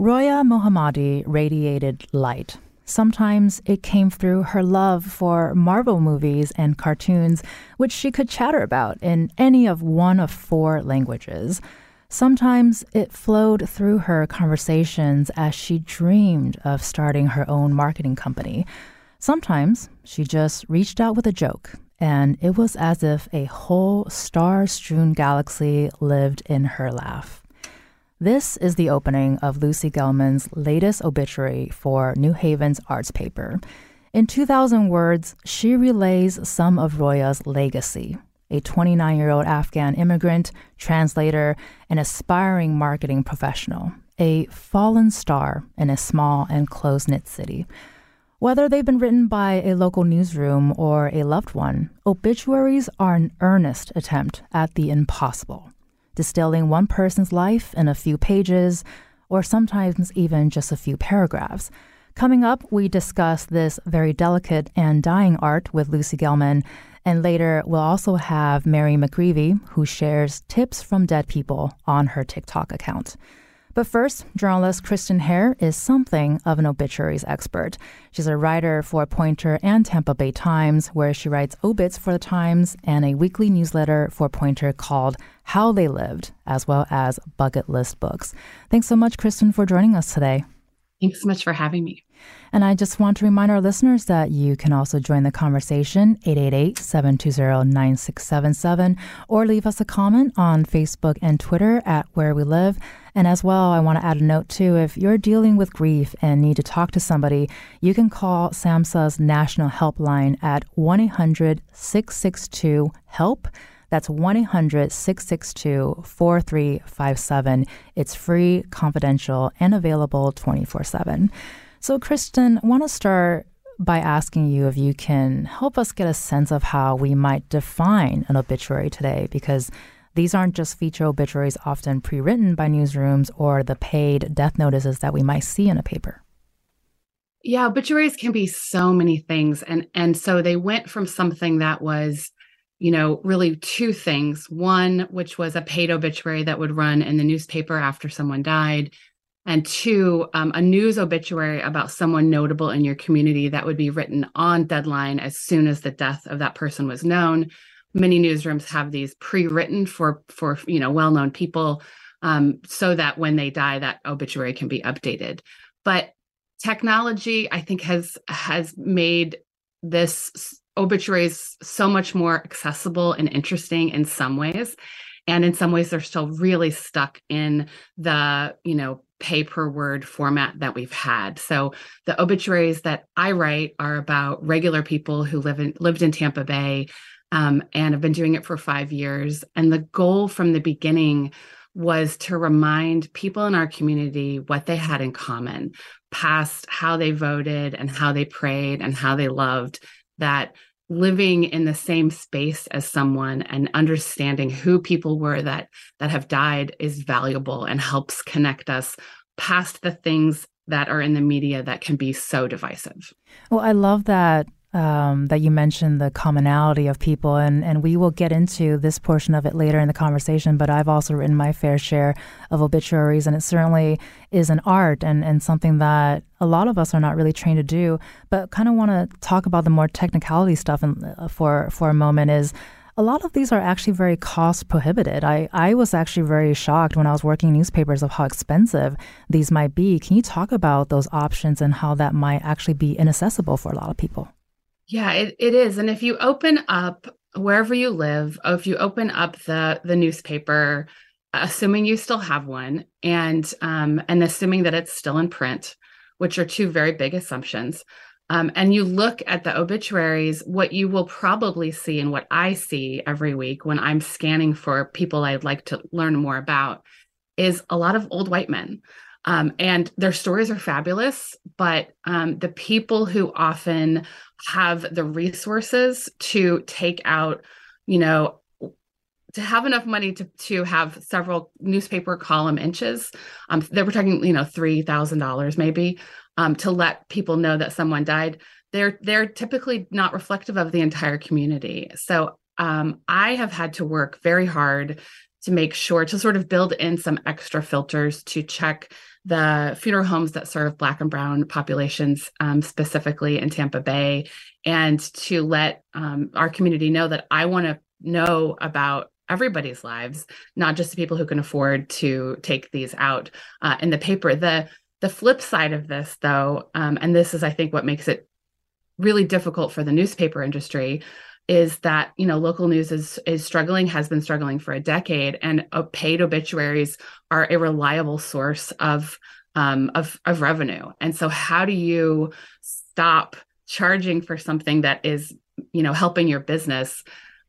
Roya Mohammadi radiated light. Sometimes it came through her love for Marvel movies and cartoons, which she could chatter about in any of one of four languages. Sometimes it flowed through her conversations as she dreamed of starting her own marketing company. Sometimes she just reached out with a joke, and it was as if a whole star strewn galaxy lived in her laugh. This is the opening of Lucy Gellman's latest obituary for New Haven's arts paper. In 2,000 words, she relays some of Roya's legacy. A 29 year old Afghan immigrant, translator, and aspiring marketing professional, a fallen star in a small and close knit city. Whether they've been written by a local newsroom or a loved one, obituaries are an earnest attempt at the impossible distilling one person's life in a few pages, or sometimes even just a few paragraphs. Coming up, we discuss this very delicate and dying art with Lucy Gellman, and later we'll also have Mary McGreevy, who shares tips from dead people on her TikTok account. But first, journalist Kristen Hare is something of an obituaries expert. She's a writer for Poynter and Tampa Bay Times, where she writes obits for the Times and a weekly newsletter for Poynter called How They Lived, as well as bucket list books. Thanks so much, Kristen, for joining us today. Thanks so much for having me. And I just want to remind our listeners that you can also join the conversation 888-720-9677 or leave us a comment on Facebook and Twitter at Where We Live. And as well, I want to add a note too. If you're dealing with grief and need to talk to somebody, you can call SAMHSA's national helpline at 1-800-662-HELP. That's 1 800 662 4357. It's free, confidential, and available 24 7. So, Kristen, I want to start by asking you if you can help us get a sense of how we might define an obituary today, because these aren't just feature obituaries often pre written by newsrooms or the paid death notices that we might see in a paper. Yeah, obituaries can be so many things. And and so they went from something that was you know, really two things. One, which was a paid obituary that would run in the newspaper after someone died. And two, um, a news obituary about someone notable in your community that would be written on deadline as soon as the death of that person was known. Many newsrooms have these pre-written for for you know well-known people, um, so that when they die, that obituary can be updated. But technology, I think, has has made this obituaries so much more accessible and interesting in some ways and in some ways they're still really stuck in the you know pay per word format that we've had. So the obituaries that i write are about regular people who live in lived in tampa bay um, and have been doing it for five years. And the goal from the beginning was to remind people in our community what they had in common past how they voted and how they prayed and how they loved that living in the same space as someone and understanding who people were that that have died is valuable and helps connect us past the things that are in the media that can be so divisive. Well, I love that um, that you mentioned the commonality of people, and, and we will get into this portion of it later in the conversation. But I've also written my fair share of obituaries, and it certainly is an art and, and something that a lot of us are not really trained to do. But kind of want to talk about the more technicality stuff and, uh, for for a moment. Is a lot of these are actually very cost prohibited. I, I was actually very shocked when I was working in newspapers of how expensive these might be. Can you talk about those options and how that might actually be inaccessible for a lot of people? Yeah, it, it is. And if you open up wherever you live, if you open up the the newspaper, assuming you still have one, and um, and assuming that it's still in print, which are two very big assumptions, um, and you look at the obituaries, what you will probably see and what I see every week when I'm scanning for people I'd like to learn more about is a lot of old white men Um, and their stories are fabulous, but um, the people who often have the resources to take out, you know, to have enough money to to have several newspaper column inches, um, they were talking, you know, three thousand dollars maybe, um, to let people know that someone died. They're they're typically not reflective of the entire community. So um, I have had to work very hard to make sure to sort of build in some extra filters to check the funeral homes that serve Black and Brown populations, um, specifically in Tampa Bay, and to let um, our community know that I want to know about everybody's lives, not just the people who can afford to take these out uh, in the paper. The the flip side of this, though, um, and this is, I think, what makes it really difficult for the newspaper industry is that you know local news is is struggling has been struggling for a decade and uh, paid obituaries are a reliable source of um, of of revenue. And so how do you stop charging for something that is you know helping your business?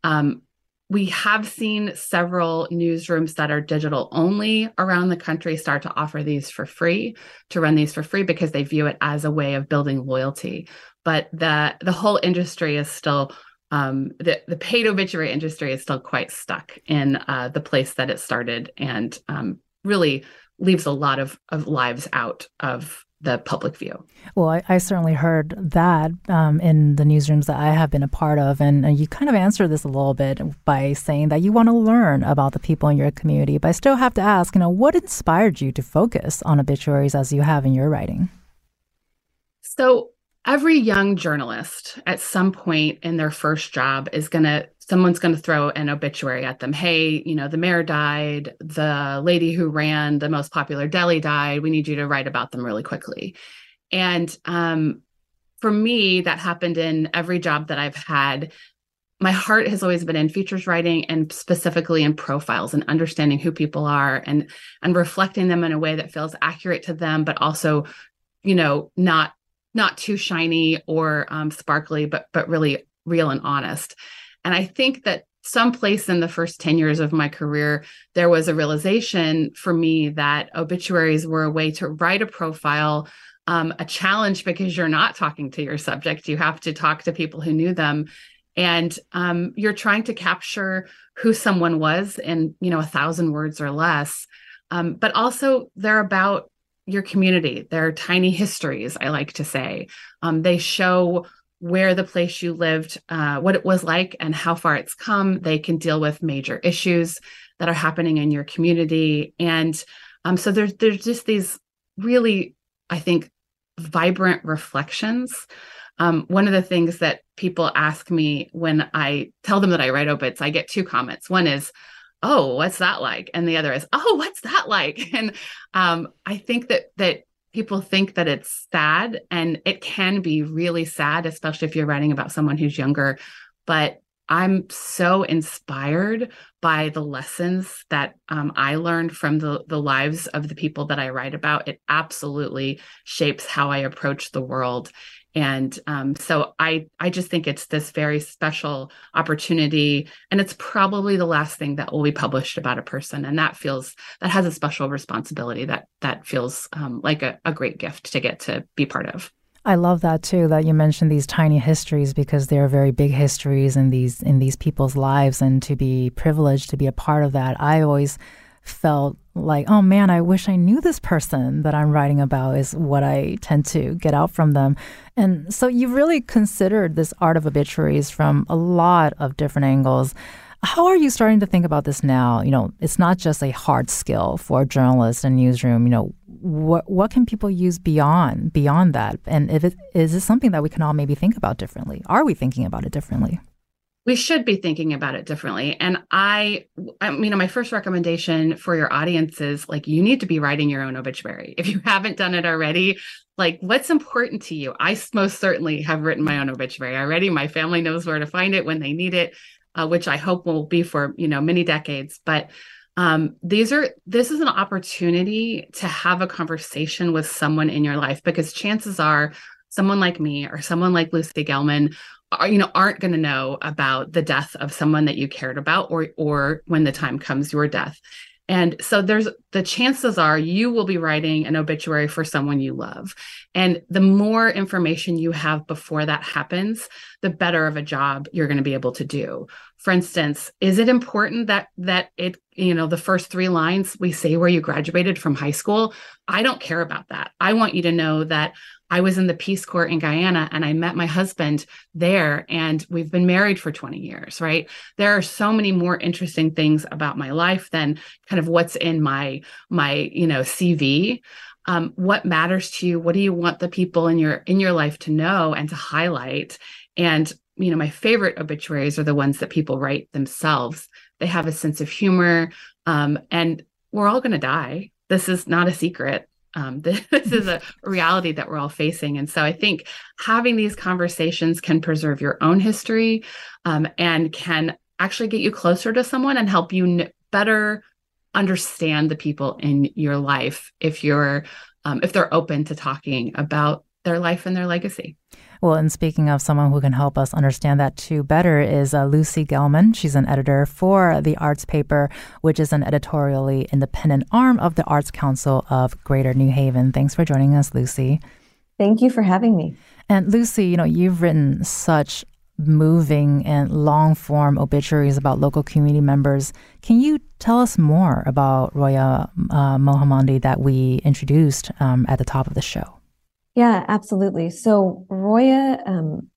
Um, we have seen several newsrooms that are digital only around the country start to offer these for free to run these for free because they view it as a way of building loyalty. But the the whole industry is still um, the the paid obituary industry is still quite stuck in uh, the place that it started, and um, really leaves a lot of of lives out of the public view. Well, I, I certainly heard that um, in the newsrooms that I have been a part of, and, and you kind of answered this a little bit by saying that you want to learn about the people in your community. But I still have to ask, you know, what inspired you to focus on obituaries as you have in your writing? So every young journalist at some point in their first job is going to someone's going to throw an obituary at them. Hey you know the mayor died. The lady who ran the most popular deli died. We need you to write about them really quickly. And um, for me that happened in every job that i've had. My heart has always been in features writing and specifically in profiles and understanding who people are and and reflecting them in a way that feels accurate to them but also you know not not too shiny or um, sparkly, but but really real and honest. And I think that someplace in the first 10 years of my career, there was a realization for me that obituaries were a way to write a profile, um, a challenge because you're not talking to your subject. You have to talk to people who knew them. And um, you're trying to capture who someone was in, you know, a thousand words or less. Um, but also they're about your community. They're tiny histories, I like to say. Um, they show where the place you lived, uh, what it was like, and how far it's come. They can deal with major issues that are happening in your community. And um, so there's there's just these really, I think, vibrant reflections. Um, one of the things that people ask me when I tell them that I write obits, I get two comments. One is, oh what's that like? And the other is oh what's that like? And um, i think that that people think that it's sad and it can be really sad especially if you're writing about someone who's younger. But i'm so inspired by the lessons that um, i learned from the, the lives of the people that i write about. It absolutely shapes how i approach the world and um, so i i just think it's this very special opportunity and it's probably the last thing that will be published about a person and that feels that has a special responsibility that that feels um, like a, a great gift to get to be part of. I love that too that you mentioned these tiny histories because they are very big histories in these in these people's lives and to be privileged to be a part of that I always felt like, oh man, I wish I knew this person that I'm writing about, is what I tend to get out from them. And so you really considered this art of obituaries from a lot of different angles. How are you starting to think about this now? You know, it's not just a hard skill for a journalist and newsroom. You know, what what can people use beyond beyond that? And if it is this something that we can all maybe think about differently? Are we thinking about it differently? We should be thinking about it differently. And i i mean my first recommendation for your audience is like you need to be writing your own obituary. If you haven't done it already like what's important to you? I most certainly have written my own obituary already. My family knows where to find it when they need it uh, which i hope will be for you know many decades. But um, these are this is an opportunity to have a conversation with someone in your life because chances are someone like me or someone like lucy gellman are, you know aren't going to know about the death of someone that you cared about or or when the time comes your death And so there's the chances are you will be writing an obituary for someone you love. And the more information you have before that happens, the better of a job you're going to be able to do. For instance, is it important that that it you know the first 3 lines we say where you graduated from high school? I don't care about that. I want you to know that I was in the Peace Corps in Guyana and I met my husband there and we've been married for 20 years, right? There are so many more interesting things about my life than kind of what's in my my, you know, CV. Um, what matters to you? What do you want the people in your in your life to know and to highlight? And you know, my favorite obituaries are the ones that people write themselves. They have a sense of humor, um, and we're all going to die. This is not a secret um, this is a reality that we're all facing. And so I think having these conversations can preserve your own history um, and can actually get you closer to someone and help you n- better understand the people in your life if you're um, if they're open to talking about their life and their legacy. Well, and speaking of someone who can help us understand that too better is uh, Lucy Gellman. She's an editor for the Arts Paper, which is an editorially independent arm of the Arts Council of Greater New Haven. Thanks for joining us, Lucy. Thank you for having me. And Lucy, you know, you've written such moving and long form obituaries about local community members. Can you tell us more about Roya uh, Mohammadi that we introduced um, at the top of the show? Yeah, absolutely. So Roya um,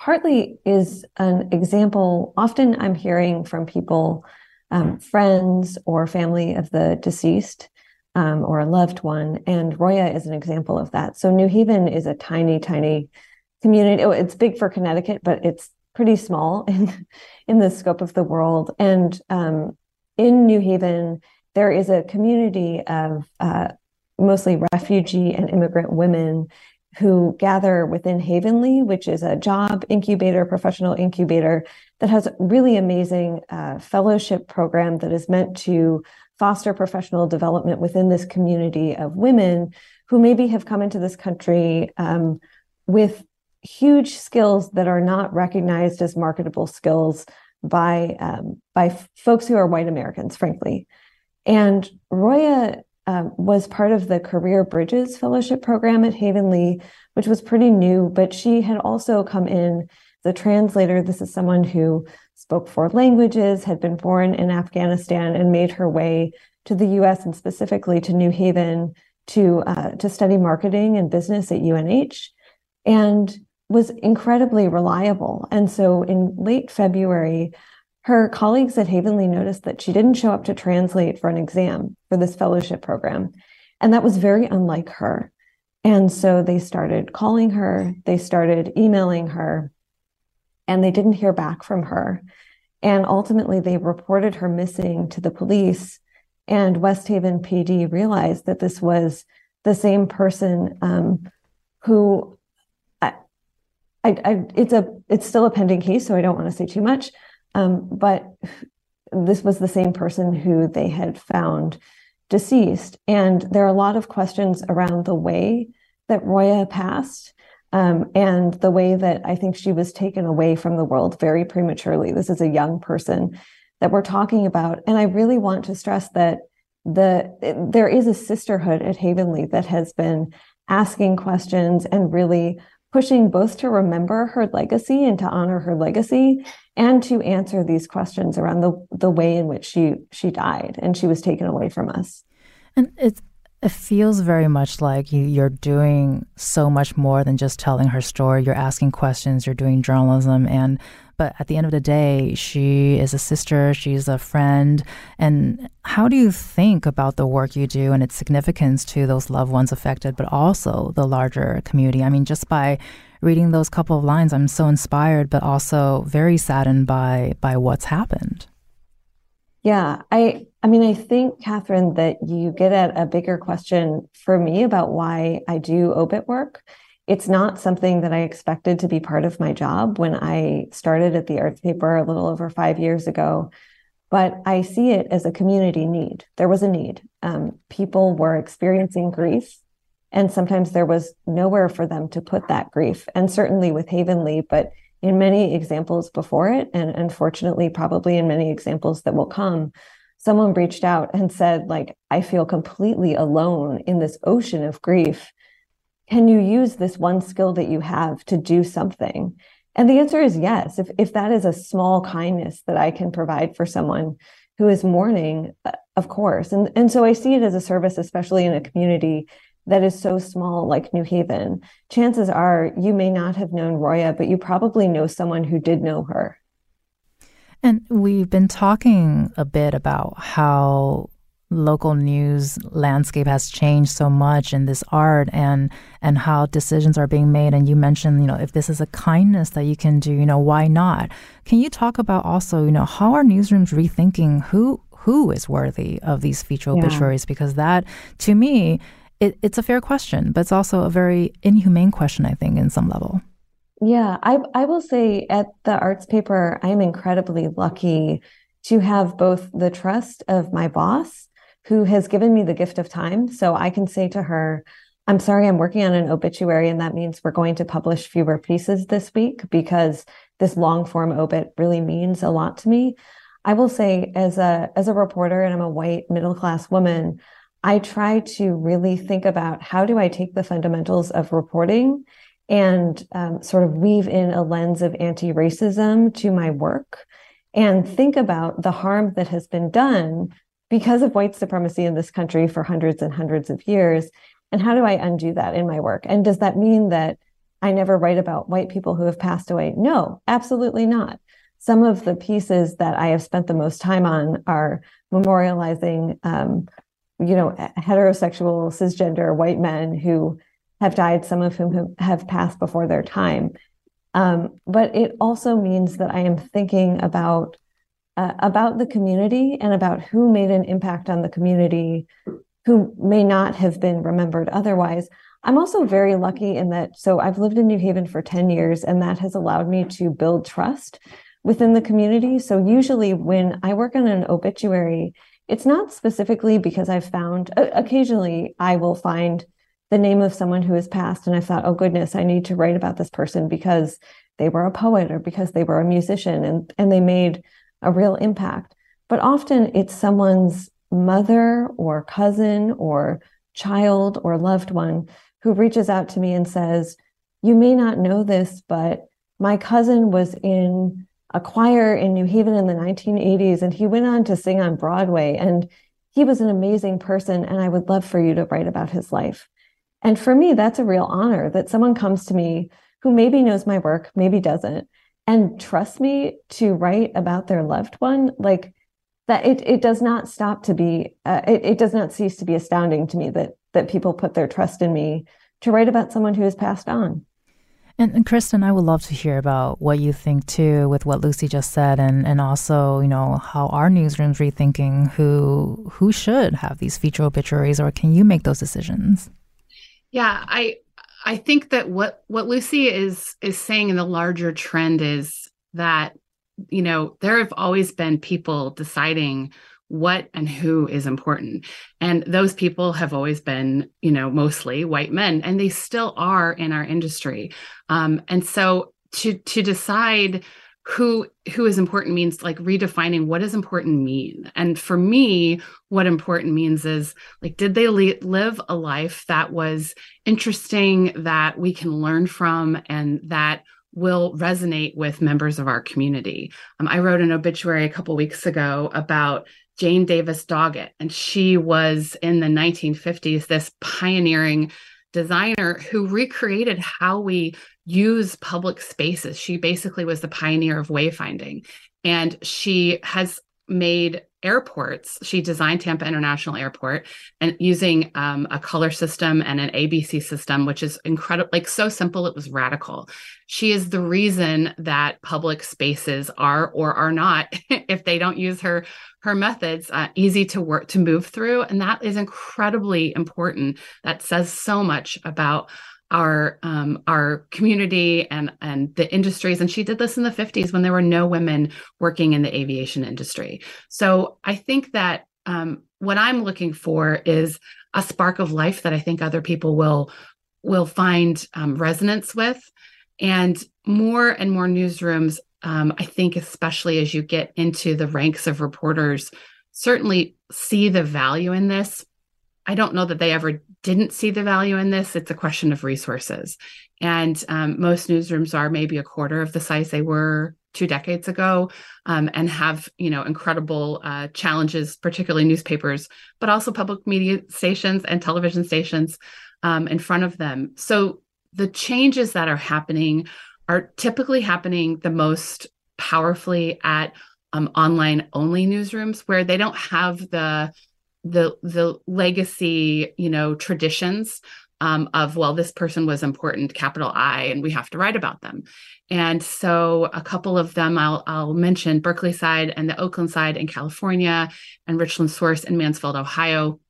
partly is an example. Often I'm hearing from people, um, friends or family of the deceased um, or a loved one, and Roya is an example of that. So New Haven is a tiny, tiny community. Oh, it's big for Connecticut, but it's pretty small in in the scope of the world. And um, in New Haven, there is a community of uh, mostly refugee and immigrant women who gather within Havenly, which is a job incubator, professional incubator that has really amazing uh, fellowship program that is meant to foster professional development within this community of women who maybe have come into this country um, with huge skills that are not recognized as marketable skills by um, by folks who are white Americans, frankly. And Roya um, was part of the Career Bridges Fellowship program at Havenly, which was pretty new, but she had also come in the translator. This is someone who spoke four languages, had been born in Afghanistan, and made her way to the US and specifically to New Haven to, uh, to study marketing and business at UNH, and was incredibly reliable. And so in late February, her colleagues at Havenly noticed that she didn't show up to translate for an exam for this fellowship program. And that was very unlike her. And so they started calling her, they started emailing her, and they didn't hear back from her. And ultimately, they reported her missing to the police. And West Haven PD realized that this was the same person um, who I, I, it's a it's still a pending case, so I don't want to say too much. Um, but this was the same person who they had found deceased. And there are a lot of questions around the way that Roya passed um, and the way that I think she was taken away from the world very prematurely. This is a young person that we're talking about. And I really want to stress that the there is a sisterhood at Havenly that has been asking questions and really pushing both to remember her legacy and to honor her legacy and to answer these questions around the the way in which she she died and she was taken away from us. And it it feels very much like you, you're doing so much more than just telling her story. You're asking questions. You're doing journalism, and but at the end of the day, she is a sister, she's a friend. And how do you think about the work you do and its significance to those loved ones affected, but also the larger community? I mean, just by reading those couple of lines, I'm so inspired, but also very saddened by by what's happened. Yeah, I I mean, I think Catherine that you get at a bigger question for me about why I do obit work it's not something that I expected to be part of my job when I started at the Arts Paper a little over five years ago. But I see it as a community need. There was a need. Um, people were experiencing grief, and sometimes there was nowhere for them to put that grief. And certainly with Havenly, but in many examples before it, and unfortunately, probably in many examples that will come, someone reached out and said like i feel completely alone in this ocean of grief. Can you use this one skill that you have to do something? And the answer is yes. If if that is a small kindness that i can provide for someone who is mourning uh, of course. And and so i see it as a service especially in a community that is so small like new haven. Chances are you may not have known roya but you probably know someone who did know her and we've been talking a bit about how local news landscape has changed so much in this art and and how decisions are being made. And you mentioned you know if this is a kindness that you can do you know why not? Can you talk about also you know how are newsrooms rethinking who who is worthy of these feature obituaries? Because that to me it, it's a fair question but it's also a very inhumane question i think in some level yeah, I I will say at the arts paper, I'm incredibly lucky to have both the trust of my boss, who has given me the gift of time. So I can say to her, I'm sorry, I'm working on an obituary, and that means we're going to publish fewer pieces this week because this long form obit really means a lot to me. I will say, as a as a reporter, and I'm a white middle class woman, I try to really think about how do I take the fundamentals of reporting and um, sort of weave in a lens of anti racism to my work and think about the harm that has been done because of white supremacy in this country for hundreds and hundreds of years. And how do I undo that in my work? And does that mean that I never write about white people who have passed away? No, absolutely not. Some of the pieces that I have spent the most time on are memorializing, um, you know, heterosexual cisgender white men who have died, some of whom have passed before their time. Um, but it also means that I am thinking about uh, about the community and about who made an impact on the community, who may not have been remembered otherwise. I'm also very lucky in that. So I've lived in New Haven for 10 years, and that has allowed me to build trust within the community. So usually, when I work on an obituary, it's not specifically because I've found. Occasionally, I will find the name of someone who has passed and i thought oh goodness i need to write about this person because they were a poet or because they were a musician and, and they made a real impact. But often it's someone's mother or cousin or child or loved one who reaches out to me and says you may not know this but my cousin was in a choir in new haven in the 1980s and he went on to sing on broadway and he was an amazing person and i would love for you to write about his life and for me, that's a real honor that someone comes to me who maybe knows my work, maybe doesn't, and trust me to write about their loved one. Like that, it it does not stop to be. Uh, it it does not cease to be astounding to me that that people put their trust in me to write about someone who has passed on. And, and, Kristen, I would love to hear about what you think too with what Lucy just said, and and also you know how our newsrooms rethinking who who should have these feature obituaries, or can you make those decisions? Yeah, I I think that what what Lucy is is saying in the larger trend is that you know there have always been people deciding what and who is important. And those people have always been you know mostly white men and they still are in our industry. Um, and so to to decide who who is important means like redefining what does important mean. And for me what important means is like did they li- live a life that was interesting that we can learn from and that will resonate with members of our community? Um, i wrote an obituary a couple weeks ago about jane davis doggett and she was in the 1950s this pioneering designer who recreated how we use public spaces. She basically was the pioneer of wayfinding. And she has made airports. She designed Tampa International Airport and using um, a color system and an ABC system, which is incredible, like so simple, it was radical. She is the reason that public spaces are or are not, if they don't use her her methods, uh, easy to work to move through, and that is incredibly important. That says so much about our um, our community and and the industries. And she did this in the 50s when there were no women working in the aviation industry. So i think that um, what i'm looking for is a spark of life that i think other people will will find um, resonance with. And more and more newsrooms um, i think especially as you get into the ranks of reporters certainly see the value in this. I don't know that they ever didn't see the value in this. It's a question of resources. And um, most newsrooms are maybe a quarter of the size they were two decades ago um, and have you know incredible uh, challenges particularly newspapers but also public media stations and television stations um, in front of them so the changes that are happening are typically happening the most powerfully at um, online only newsrooms where they don't have the the the legacy you know traditions um, of well this person was important capital i and we have to write about them. And so a couple of them I'll, I'll mention berkeleyside and the oaklandside in california and richland source in mansfield ohio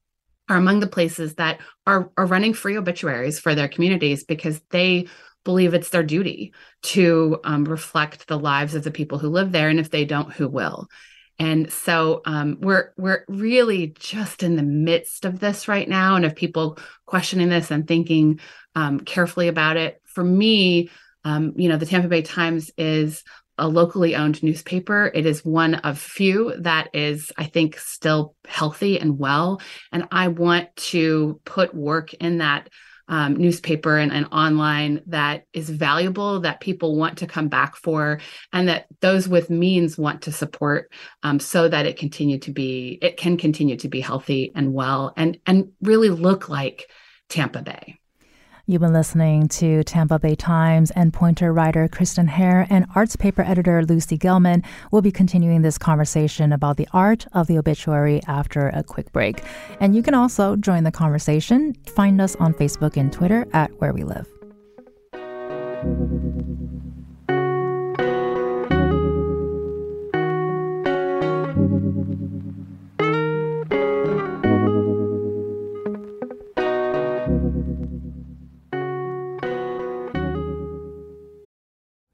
are among the places that are, are running free obituaries for their communities because they believe it's their duty to um, reflect the lives of the people who live there and if they don't who will and so um, we're we're really just in the midst of this right now, and of people questioning this and thinking um, carefully about it. For me, um, you know, the Tampa Bay Times is a locally owned newspaper. It is one of few that is, I think, still healthy and well. And I want to put work in that um, newspaper and, and online that is valuable that people want to come back for and that those with means want to support um, so that it continue to be it can continue to be healthy and well and and really look like tampa bay You've been listening to Tampa Bay Times and poynter writer Kristen Hare and arts paper editor Lucy Gellman. We'll be continuing this conversation about the art of the obituary after a quick break. And you can also join the conversation. Find us on Facebook and Twitter at Where We Live.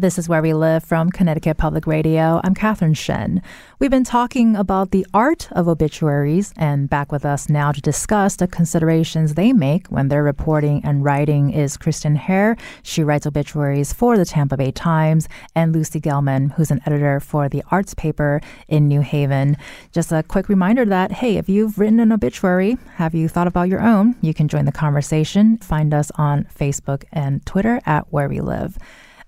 This is Where We Live from Connecticut Public Radio. I'm Catherine Shen. We've been talking about the art of obituaries, and back with us now to discuss the considerations they make when they're reporting and writing is Kristen Hare. She writes obituaries for the Tampa Bay Times, and Lucy Gellman, who's an editor for the arts paper in New Haven. Just a quick reminder that, hey, if you've written an obituary, have you thought about your own? You can join the conversation. Find us on Facebook and Twitter at Where We Live.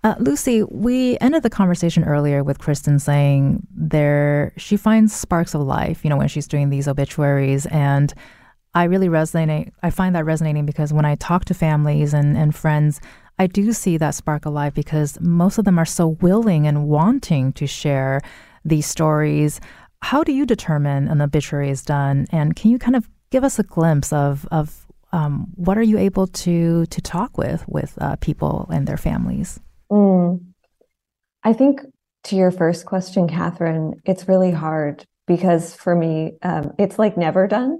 Uh, Lucy, we ended the conversation earlier with Kristen saying there she finds sparks of life, you know, when she's doing these obituaries, and I really resonate. I find that resonating because when I talk to families and, and friends, I do see that spark of life because most of them are so willing and wanting to share these stories. How do you determine an obituary is done, and can you kind of give us a glimpse of of um, what are you able to to talk with with uh, people and their families? Mm. I think to your first question, Catherine, it's really hard because for me, um, it's like never done.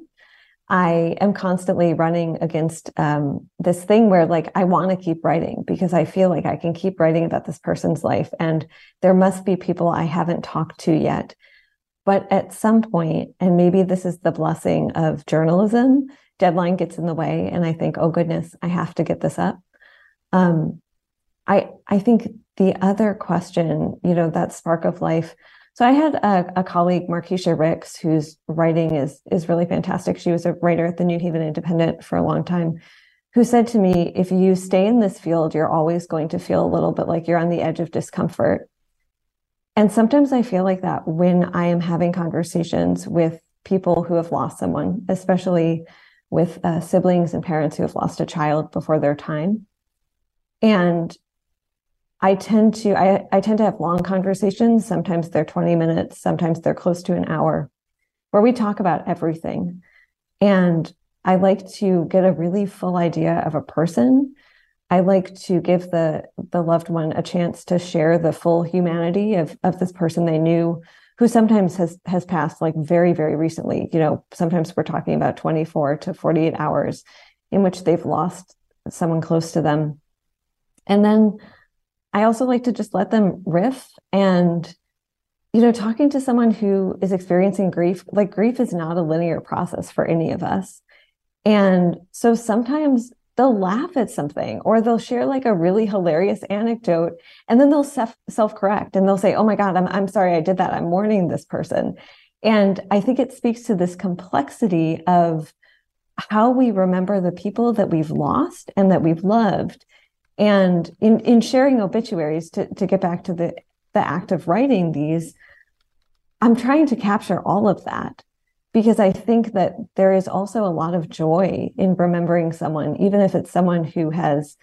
I am constantly running against um, this thing where, like, I want to keep writing because I feel like I can keep writing about this person's life, and there must be people I haven't talked to yet. But at some point, and maybe this is the blessing of journalism, deadline gets in the way, and I think, oh goodness, I have to get this up. Um, I I think the other question, you know, that spark of life. So I had a, a colleague, Markeisha Ricks, whose writing is is really fantastic. She was a writer at the New Haven Independent for a long time, who said to me, if you stay in this field, you're always going to feel a little bit like you're on the edge of discomfort. And sometimes I feel like that when I am having conversations with people who have lost someone, especially with uh, siblings and parents who have lost a child before their time. And I tend to I, I tend to have long conversations. Sometimes they're 20 minutes, sometimes they're close to an hour, where we talk about everything. And I like to get a really full idea of a person. I like to give the the loved one a chance to share the full humanity of, of this person they knew who sometimes has has passed like very very recently you know sometimes we're talking about 24 to 48 hours in which they've lost someone close to them and then i also like to just let them riff and you know talking to someone who is experiencing grief like grief is not a linear process for any of us. And so sometimes they'll laugh at something or they'll share like a really hilarious anecdote and then they'll self correct and they'll say oh my god I'm I'm sorry I did that. I'm mourning this person. And I think it speaks to this complexity of how we remember the people that we've lost and that we've loved and in in sharing obituaries to to get back to the the act of writing these I'm trying to capture all of that because I think that there is also a lot of joy in remembering someone, even if it's someone who has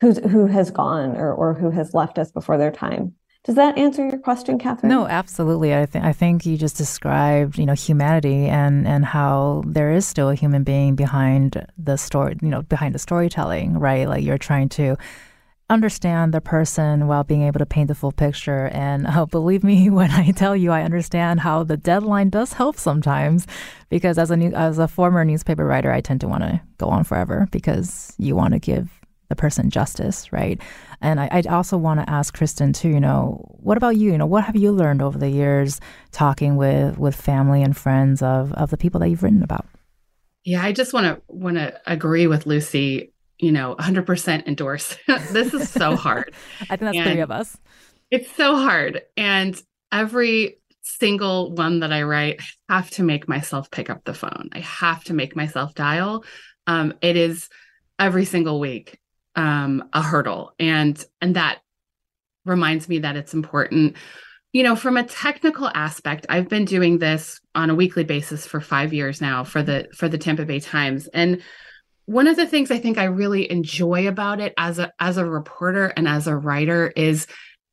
who's who has gone or or who has left us before their time. Does that answer your question, Catherine? No, absolutely. I think I think you just described, you know, humanity and and how there is still a human being behind the story, you know, behind the storytelling, right? Like you're trying to understand the person while being able to paint the full picture. And uh, believe me when I tell you, I understand how the deadline does help sometimes, because as a new, as a former newspaper writer, I tend to want to go on forever because you want to give the person justice, right? And I, I also want to ask Kristen too. You know, what about you? You know, what have you learned over the years talking with with family and friends of of the people that you've written about? Yeah, I just want to want to agree with Lucy you know, 100% endorse. this is so hard. I think that's and three of us. It's so hard. And every single one that I write, I have to make myself pick up the phone. I have to make myself dial. Um, it is every single week um, a hurdle. And and that reminds me that it's important. You know, from a technical aspect, I've been doing this on a weekly basis for five years now for the for the Tampa Bay Times. And one of the things I think I really enjoy about it as a as a reporter and as a writer is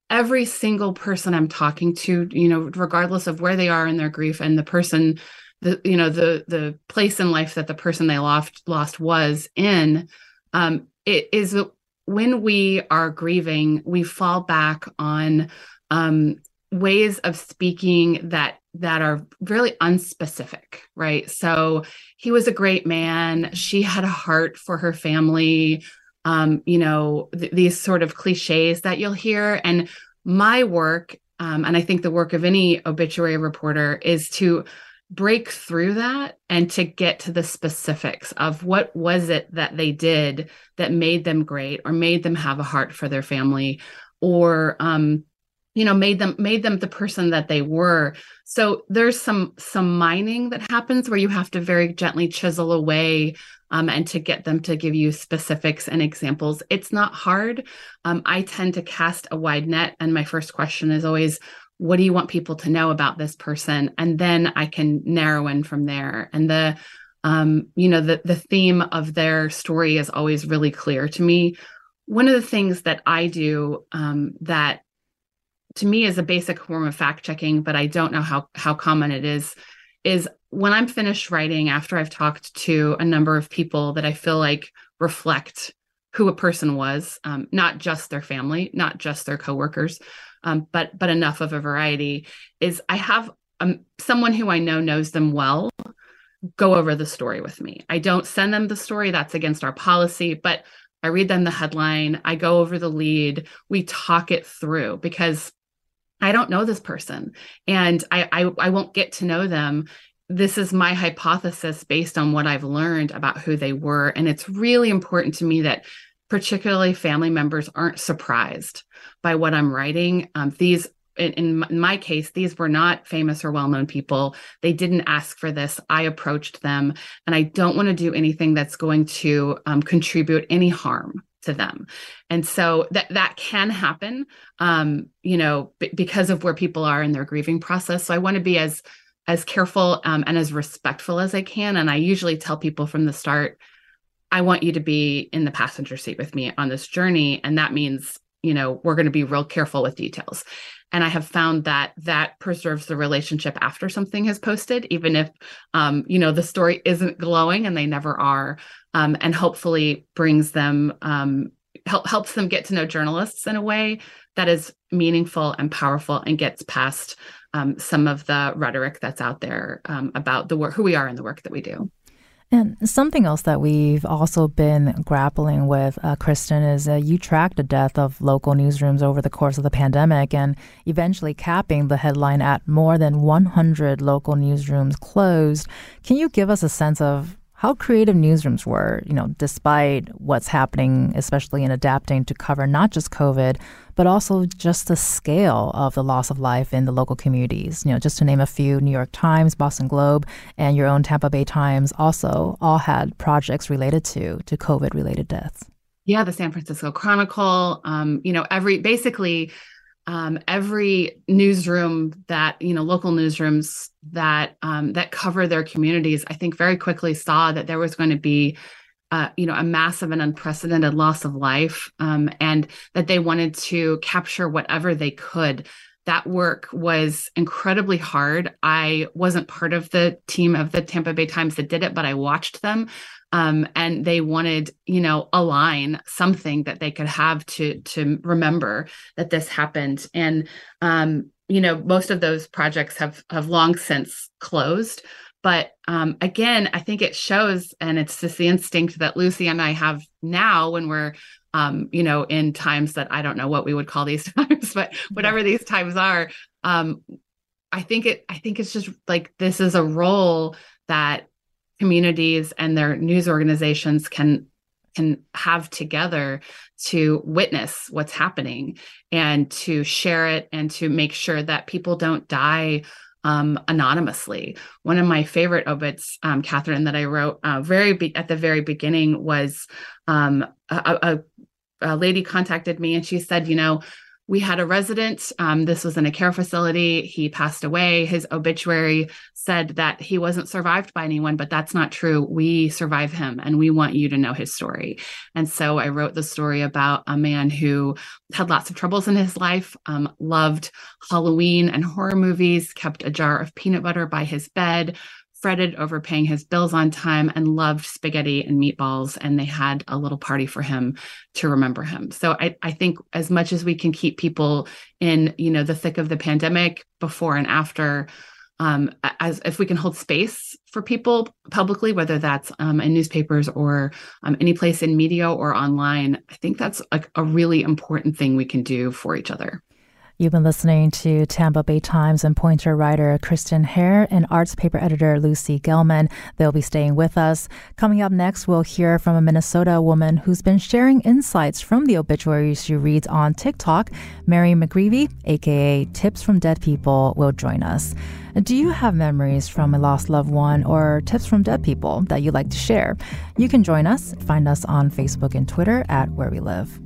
every single person I'm talking to, you know, regardless of where they are in their grief and the person the you know the the place in life that the person they lost lost was in um it is when we are grieving we fall back on um ways of speaking that that are really unspecific, right? So he was a great man. She had a heart for her family. Um, you know, th- these sort of cliches that you'll hear. And my work, um, and I think the work of any obituary reporter, is to break through that and to get to the specifics of what was it that they did that made them great or made them have a heart for their family or um, you know made them made them the person that they were. So there's some some mining that happens where you have to very gently chisel away um, and to get them to give you specifics and examples. It's not hard. Um, i tend to cast a wide net and my first question is always what do you want people to know about this person and then i can narrow in from there and the um, you know the the theme of their story is always really clear to me one of the things that i do um, that to me is a basic form of fact checking, but I don't know how how common it is. Is when I'm finished writing after I've talked to a number of people that I feel like reflect who a person was, um, not just their family, not just their coworkers, um, but but enough of a variety. Is I have um, someone who I know knows them well go over the story with me. I don't send them the story; that's against our policy, but I read them the headline, I go over the lead, we talk it through because I don't know this person and I, I, I won't get to know them. This is my hypothesis based on what I've learned about who they were. And it's really important to me that particularly family members aren't surprised by what I'm writing. Um, these in, in, my case, these were not famous or well known people. They didn't ask for this. I approached them, and I don't want to do anything that's going to um, contribute any harm to them and so that that can happen um you know b- because of where people are in their grieving process so i want to be as as careful um, and as respectful as i can and i usually tell people from the start i want you to be in the passenger seat with me on this journey. And that means you know we're going to be real careful with details. And i have found that that preserves the relationship after something has posted even if um, you know the story isn't glowing and they never are um, and hopefully brings them um, help, helps them get to know journalists in a way that is meaningful and powerful and gets past um, some of the rhetoric that's out there um, about the work who we are and the work that we do and something else that we've also been grappling with, uh, Kristen, is uh, you tracked the death of local newsrooms over the course of the pandemic and eventually capping the headline at more than 100 local newsrooms closed. Can you give us a sense of how creative newsrooms were, you know, despite what's happening, especially in adapting to cover not just COVID, but also just the scale of the loss of life in the local communities. You know, just to name a few, New York Times, Boston Globe, and your own Tampa Bay Times also all had projects related to to COVID related deaths. Yeah, the San Francisco Chronicle, um, you know, every basically um, every newsroom that you know local newsrooms that um, that cover their communities i think very quickly saw that there was going to be uh, you know a massive and unprecedented loss of life um, and that they wanted to capture whatever they could. That work was incredibly hard. I wasn't part of the team of the tampa bay times that did it but i watched them um, and they wanted you know a line something that they could have to to remember that this happened. And um, you know most of those projects have have long since closed but um, again i think it shows and it's just the instinct that lucy and i have now when we're um, you know in times that i don't know what we would call these times but whatever these times are um, i think it i think it's just like this is a role that communities and their news organizations can can have together to witness what's happening and to share it and to make sure that people don't die um, anonymously. One of my favorite obits, um, Catherine, that I wrote uh, very be- at the very beginning was um, a, a, a lady contacted me and she said, you know, we had a resident. Um, this was in a care facility. He passed away. His obituary said that he wasn't survived by anyone, but that's not true. We survive him and we want you to know his story. And so I wrote the story about a man who had lots of troubles in his life, um, loved Halloween and horror movies, kept a jar of peanut butter by his bed, fretted over paying his bills on time and loved spaghetti and meatballs. And they had a little party for him to remember him. So I, I think as much as we can keep people in, you know, the thick of the pandemic before and after, um, as if we can hold space for people publicly, whether that's um, in newspapers or um, any place in media or online, I think that's like a really important thing we can do for each other. You've been listening to Tampa Bay Times and Poynter writer Kristen Hare and arts paper editor Lucy Gellman. They'll be staying with us. Coming up next, we'll hear from a Minnesota woman who's been sharing insights from the obituaries she reads on TikTok. Mary McGreevy, aka Tips from Dead People, will join us. Do you have memories from a lost loved one or tips from dead people that you'd like to share? You can join us. Find us on Facebook and Twitter at Where We Live.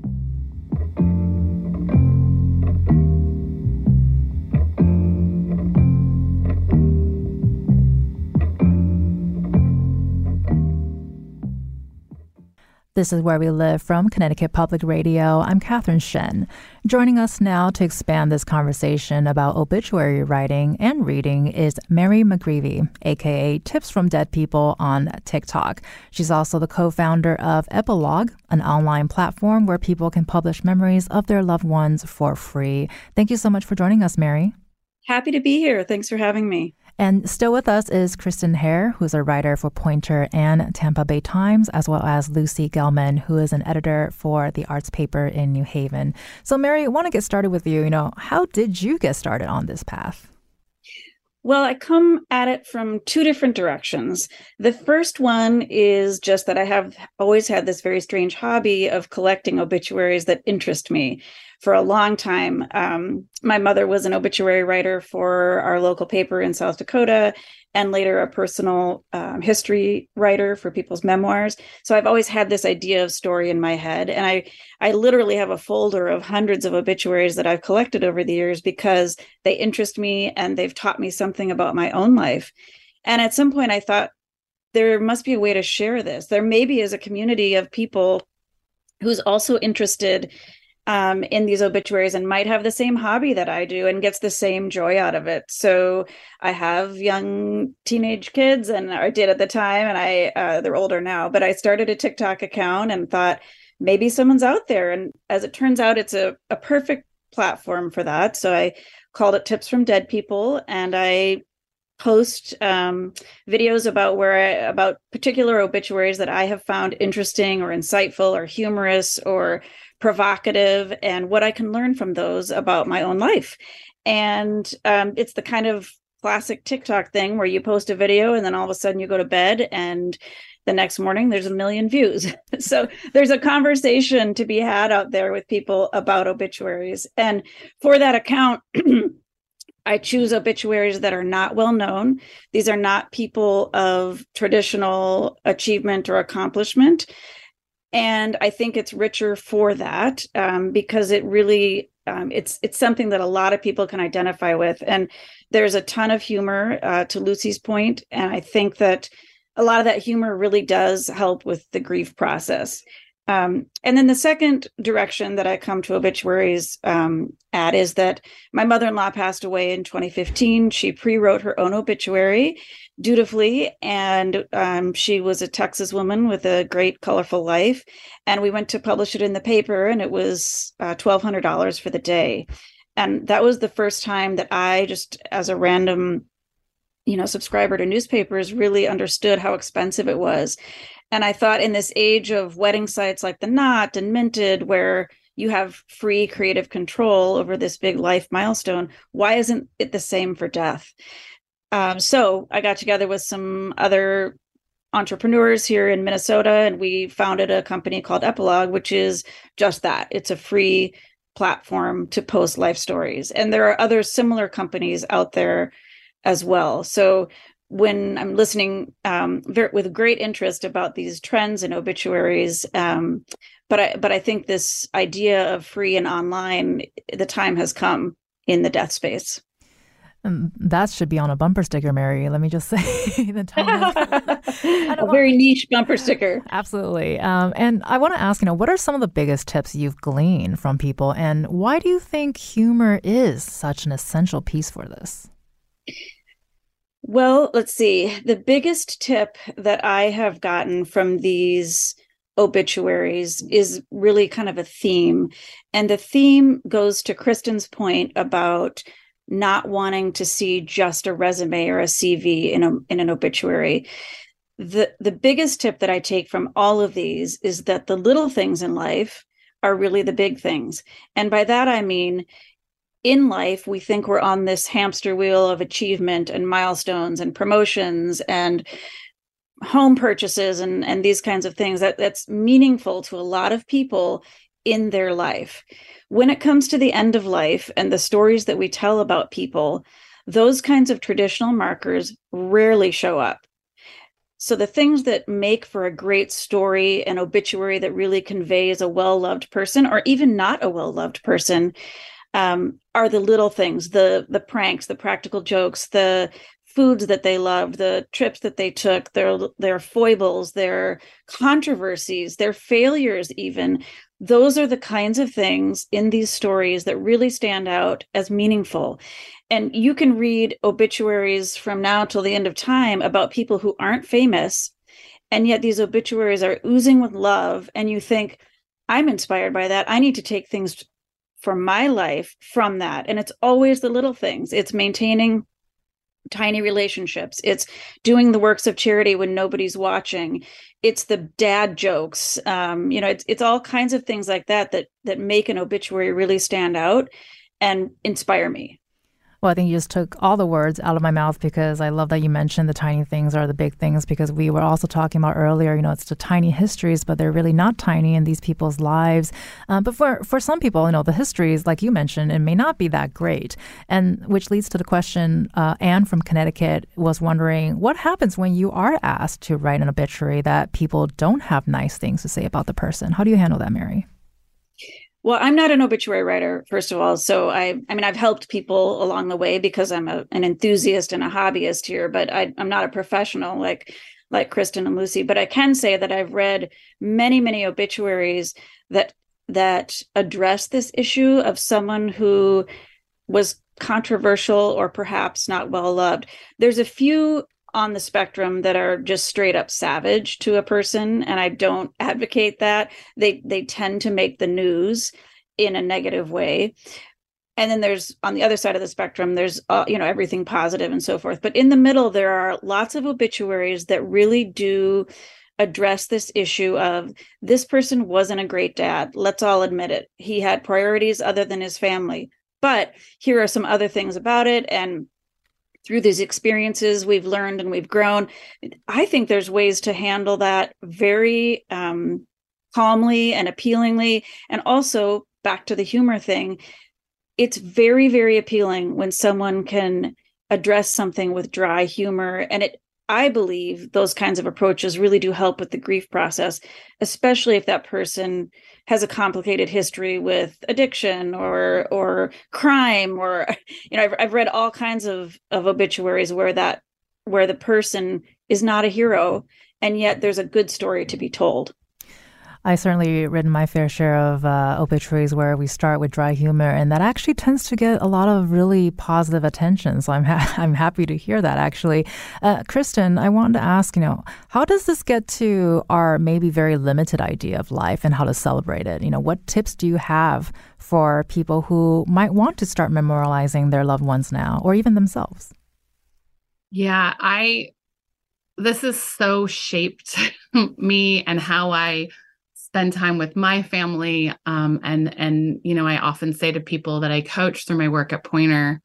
This is Where We Live from Connecticut Public Radio. I'm Catherine Shen. Joining us now to expand this conversation about obituary writing and reading is Mary McGreevy, aka Tips from Dead People on TikTok. She's also the co founder of Epilogg, an online platform where people can publish memories of their loved ones for free. Thank you so much for joining us, Mary. Happy to be here. Thanks for having me. And still with us is Kristen Hare, who's a writer for Poynter and Tampa Bay Times, as well as Lucy Gellman, who is an editor for the arts paper in New Haven. So, Mary, I want to get started with you. You know, how did you get started on this path? Well, I come at it from two different directions. The first one is just that I have always had this very strange hobby of collecting obituaries that interest me for a long time. Um, my mother was an obituary writer for our local paper in South Dakota, and later a personal um, history writer for people's memoirs. So I've always had this idea of story in my head, and I I literally have a folder of hundreds of obituaries that I've collected over the years because they interest me and they've taught me something about my own life. And at some point, I thought there must be a way to share this. There maybe is a community of people who's also interested um, in these obituaries and might have the same hobby that I do and gets the same joy out of it. So I have young teenage kids, and I did at the time, and I uh, they're older now. But I started a TikTok account and thought maybe someone's out there. And as it turns out, it's a, a perfect platform for that. So I called it Tips from Dead People, and I post um, videos about where I, about particular obituaries that I have found interesting or insightful or humorous or provocative and what I can learn from those about my own life. And um, it's the kind of classic TikTok thing where you post a video and then all of a sudden you go to bed and the next morning there's a million views. so there's a conversation to be had out there with people about obituaries. And for that account, I choose obituaries that are not well known. These are not people of traditional achievement or accomplishment and I think it's richer for that um, because it really um, it's it's something that a lot of people can identify with, and there's a ton of humor uh, to Lucy's point, and I think that a lot of that humor really does help with the grief process. Um, and then the second direction that I come to obituaries um, at is that my mother in law passed away in 2015. She pre wrote her own obituary dutifully, and um, she was a Texas woman with a great, colorful life. And we went to publish it in the paper, and it was uh, $1,200 for the day. And that was the first time that I, just as a random you know subscriber to newspapers really understood how expensive it was and I thought in this age of wedding sites like the Knot and Minted, where you have free creative control over this big life milestone, why isn't it the same for death? Um, so I got together with some other entrepreneurs here in Minnesota, and we founded a company called Epilogg, which is just that it's a free platform to post life stories. And there are other similar companies out there as well. So when I'm listening um, with great interest about these trends and obituaries. Um, but I, but I think this idea of free and online, the time has come in the death space. That should be on a bumper sticker, Mary. Let me just say the time. a very niche bumper sticker. Absolutely. Um, and I want to ask, you know, what are some of the biggest tips you've gleaned from people, and why do you think humor is such an essential piece for this? Well, let's see. The biggest tip that I have gotten from these obituaries is really kind of a theme. And the theme goes to Kristen's point about not wanting to see just a resume or a CV in a in an obituary. The the biggest tip that I take from all of these is that the little things in life are really the big things. And by that I mean in life we think we're on this hamster wheel of achievement and milestones and promotions and home purchases and and these kinds of things that that's meaningful to a lot of people in their life. When it comes to the end of life and the stories that we tell about people those kinds of traditional markers rarely show up. So the things that make for a great story an obituary that really conveys a well-loved person or even not a well-loved person um, are the little things the the pranks the practical jokes the foods that they loved the trips that they took their their foibles their controversies their failures even those are the kinds of things in these stories that really stand out as meaningful and you can read obituaries from now till the end of time about people who aren't famous and yet these obituaries are oozing with love and you think i'm inspired by that i need to take things for my life from that. And it's always the little things. It's maintaining tiny relationships. It's doing the works of charity when nobody's watching. It's the dad jokes. Um, you know, it's it's all kinds of things like that that that make an obituary really stand out and inspire me. Well, I think you just took all the words out of my mouth because I love that you mentioned the tiny things are the big things because we were also talking about earlier, you know, it's the tiny histories, but they're really not tiny in these people's lives. Uh, but for, for some people, you know, the histories, like you mentioned, it may not be that great. And which leads to the question uh, Anne from Connecticut was wondering what happens when you are asked to write an obituary that people don't have nice things to say about the person? How do you handle that, Mary? Well, I'm not an obituary writer, first of all. So I, I mean, I've helped people along the way because I'm a, an enthusiast and a hobbyist here, but I, I'm not a professional like like Kristen and Lucy. But I can say that I've read many, many obituaries that that address this issue of someone who was controversial or perhaps not well loved. There's a few on the spectrum that are just straight up savage to a person and i don't advocate that. They they tend to make the news in a negative way. And then there's on the other side of the spectrum there's uh, you know everything positive and so forth. But in the middle there are lots of obituaries that really do address this issue of this person wasn't a great dad. Let's all admit it. He had priorities other than his family. But here are some other things about it and through these experiences we've learned and we've grown. I think there's ways to handle that very um, calmly and appealingly. And also back to the humor thing it's very very appealing when someone can address something with dry humor and it i believe those kinds of approaches really do help with the grief process especially if that person has a complicated history with addiction or or crime or you know I've, I've read all kinds of of obituaries where that where the person is not a hero and yet there's a good story to be told I certainly written my fair share of uh, obituaries where we start with dry humor, and that actually tends to get a lot of really positive attention. So I'm ha- I'm happy to hear that. Actually, uh, Kristen, I wanted to ask, you know, how does this get to our maybe very limited idea of life and how to celebrate it? You know, what tips do you have for people who might want to start memorializing their loved ones now, or even themselves? Yeah, I. This is so shaped me and how I spend time with my family um, and and you know i often say to people that i coach through my work at poynter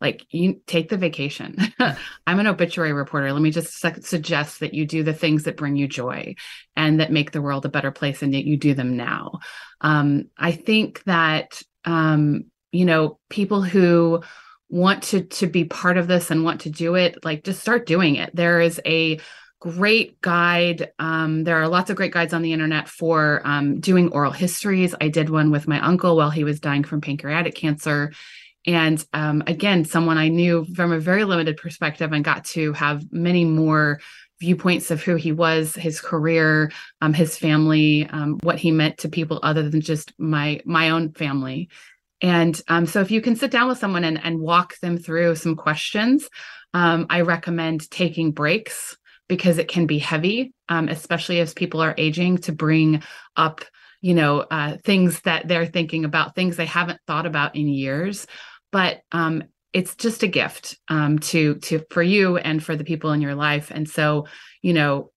like you take the vacation. I'm an obituary reporter. Let me just su- suggest that you do the things that bring you joy and that make the world a better place and that you do them now. Um, i think that um, you know people who want to to be part of this and want to do it like just start doing it. There is a great guide. Um, there are lots of great guides on the internet for um, doing oral histories. I did one with my uncle while he was dying from pancreatic cancer. And um, again, someone I knew from a very limited perspective and got to have many more viewpoints of who he was, his career, um, his family, um, what he meant to people other than just my my own family. And um, so, if you can sit down with someone and, and walk them through some questions, I recommend taking breaks because it can be heavy, um, especially as people are aging, to bring up, you know, uh, things that they're thinking about, things they haven't thought about in years. But um, it's just a gift um, to to for you and for the people in your life. And so, you know,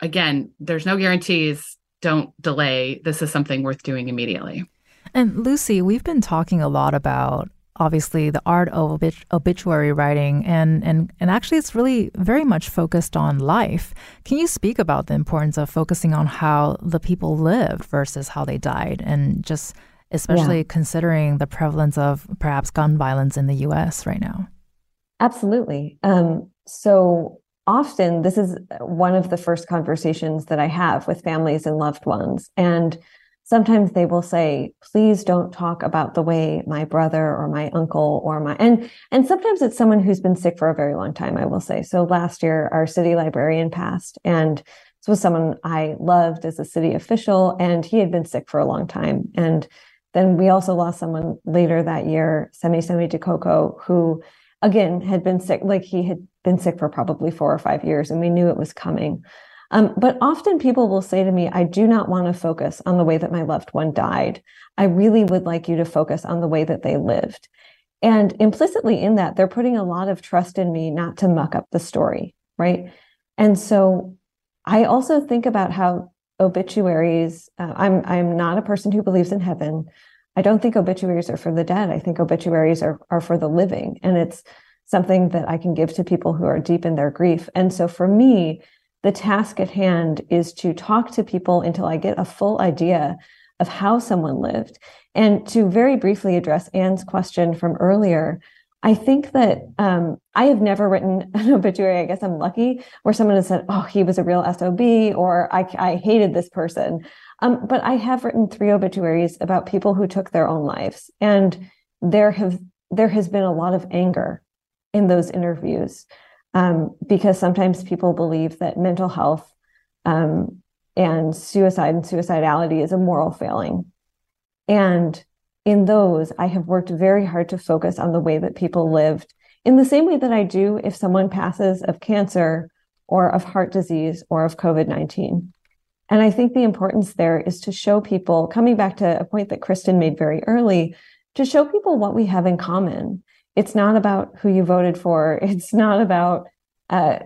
again, there's no guarantees. Don't delay. This is something worth doing immediately. And Lucy, we've been talking a lot about obviously the art of obit- obituary writing and, and and actually it's really very much focused on life. Can you speak about the importance of focusing on how the people lived versus how they died and just especially yeah. considering the prevalence of perhaps gun violence in the US right now? Absolutely. Um, so often this is one of the first conversations that I have with families and loved ones and sometimes they will say please don't talk about the way my brother or my uncle or my and and sometimes it's someone who's been sick for a very long time i will say. So last year our city librarian passed and this was someone i loved as a city official and he had been sick for a long time. And then we also lost someone later that year semi semi Coco, who again had been sick like he had been sick for probably four or five years and we knew it was coming um, but often people will say to me, I do not want to focus on the way that my loved one died. I really would like you to focus on the way that they lived. And implicitly in that, they're putting a lot of trust in me not to muck up the story. Right. And so I also think about how obituaries, uh, I'm, I'm not a person who believes in heaven. I don't think obituaries are for the dead. I think obituaries are, are for the living. And it's something that I can give to people who are deep in their grief. And so for me, the task at hand is to talk to people until I get a full idea of how someone lived. And to very briefly address Anne's question from earlier, I think that um, I have never written an obituary. I guess I'm lucky where someone has said, "Oh, he was a real sob," or "I, I hated this person." Um, but I have written three obituaries about people who took their own lives, and there have there has been a lot of anger in those interviews um, because sometimes people believe that mental health um, and suicide and suicidality is a moral failing, and in those, I have worked very hard to focus on the way that people lived in the same way that I do if someone passes of cancer or of heart disease or of COVID 19. And I think the importance there is to show people, coming back to a point that Kristen made very early, to show people what we have in common. It's not about who you voted for, it's not about uh,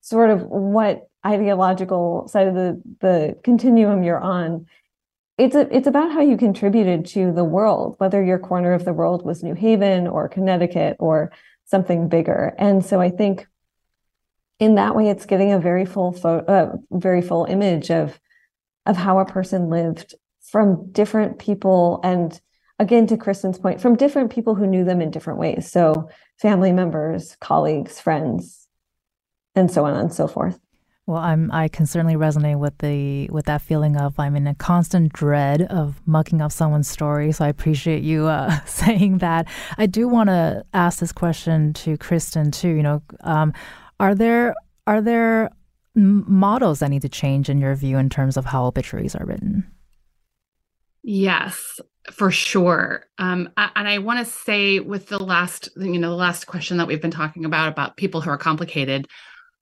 sort of what ideological side of the, the continuum you're on it's a, it's about how you contributed to the world, whether your corner of the world was New Haven or Connecticut or something bigger. And so I think in that way, it's getting a very full photo, uh, very full image of of how a person lived from different people and again to kristen's point from different people who knew them in different ways so family members colleagues friends and so on and so forth well, I'm I can certainly resonate with the with that feeling of I'm in a constant dread of mucking up someone's story. So I appreciate you uh, saying that. I do want to ask this question to Kristen too. You know, um, are there are there models that need to change in your view in terms of how obituaries are written? Yes, for sure. Um, and I want to say with the last, you know, the last question that we've been talking about about people who are complicated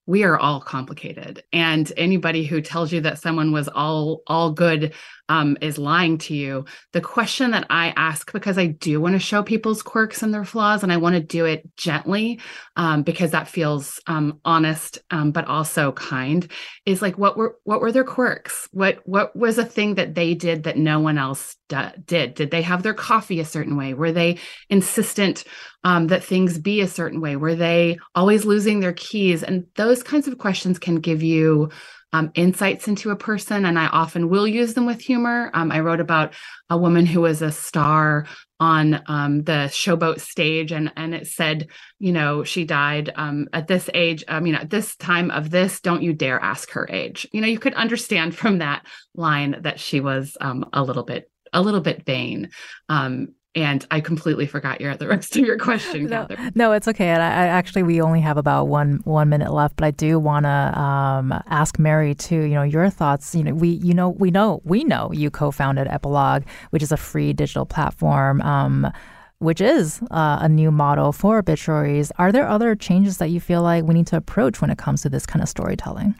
we are all complicated and anybody who tells you that someone was all all good um, is lying to you the question that i ask because i do want to show people's quirks and their flaws and i want to do it gently um, because that feels um, honest um, but also kind is like what were what were their quirks what what was a thing that they did that no one else did did they have their coffee a certain way were they insistent um, that things be a certain way? Were they always losing their keys? And those kinds of questions can give you um, insights into a person. And I often will use them with humor. Um, I wrote about a woman who was a star on um, the showboat stage and and it said you know she died um, at this age i mean at this time of this don't you dare ask her age you know you could understand from that line that she was um, a little bit a little bit vain um, and I completely forgot your the rest of your question. no, no, it's okay. And I, I, actually we only have about one one minute left, but I do want to um, ask Mary too. You know your thoughts. You know we you know we know we know you co-founded Epilogg, which is a free digital platform. Um, which is uh, a new model for obituaries. Are there other changes that you feel like we need to approach when it comes to this kind of storytelling?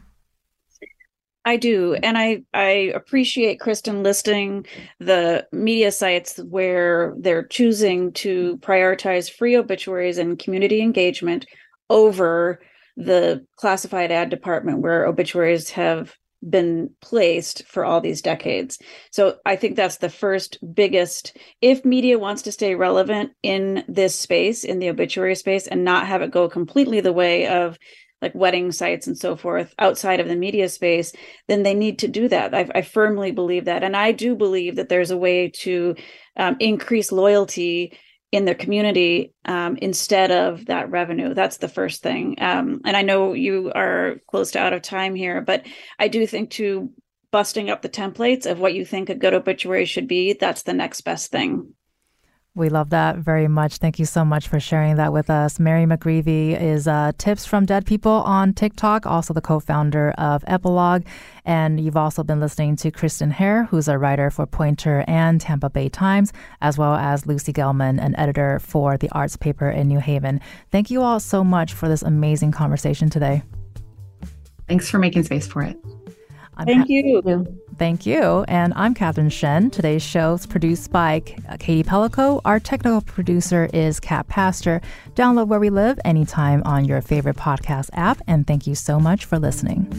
I do. And I, I appreciate Kristen listing the media sites where they're choosing to prioritize free obituaries and community engagement over the classified ad department where obituaries have been placed for all these decades. So I think that's the first biggest if media wants to stay relevant in this space in the obituary space and not have it go completely the way of like wedding sites and so forth outside of the media space, then they need to do that. I, I firmly believe that. And I do believe that there's a way to um, increase loyalty in their community um, instead of that revenue. That's the first thing. Um, and I know you are close to out of time here, but I do think to busting up the templates of what you think a good obituary should be, that's the next best thing. We love that very much. Thank you so much for sharing that with us. Mary McGreevy is uh, Tips from Dead People on TikTok, also the co founder of Epilogg. And you've also been listening to Kristen Hare, who's a writer for Poynter and Tampa Bay Times, as well as Lucy Gellman, an editor for the arts paper in New Haven. Thank you all so much for this amazing conversation today. Thanks for making space for it. I'm Thank you. Thank you. And I'm Catherine Shen. Today's show is produced by Katie Pellico. Our technical producer is Cat Pastor. Download Where We Live anytime on your favorite podcast app. And thank you so much for listening.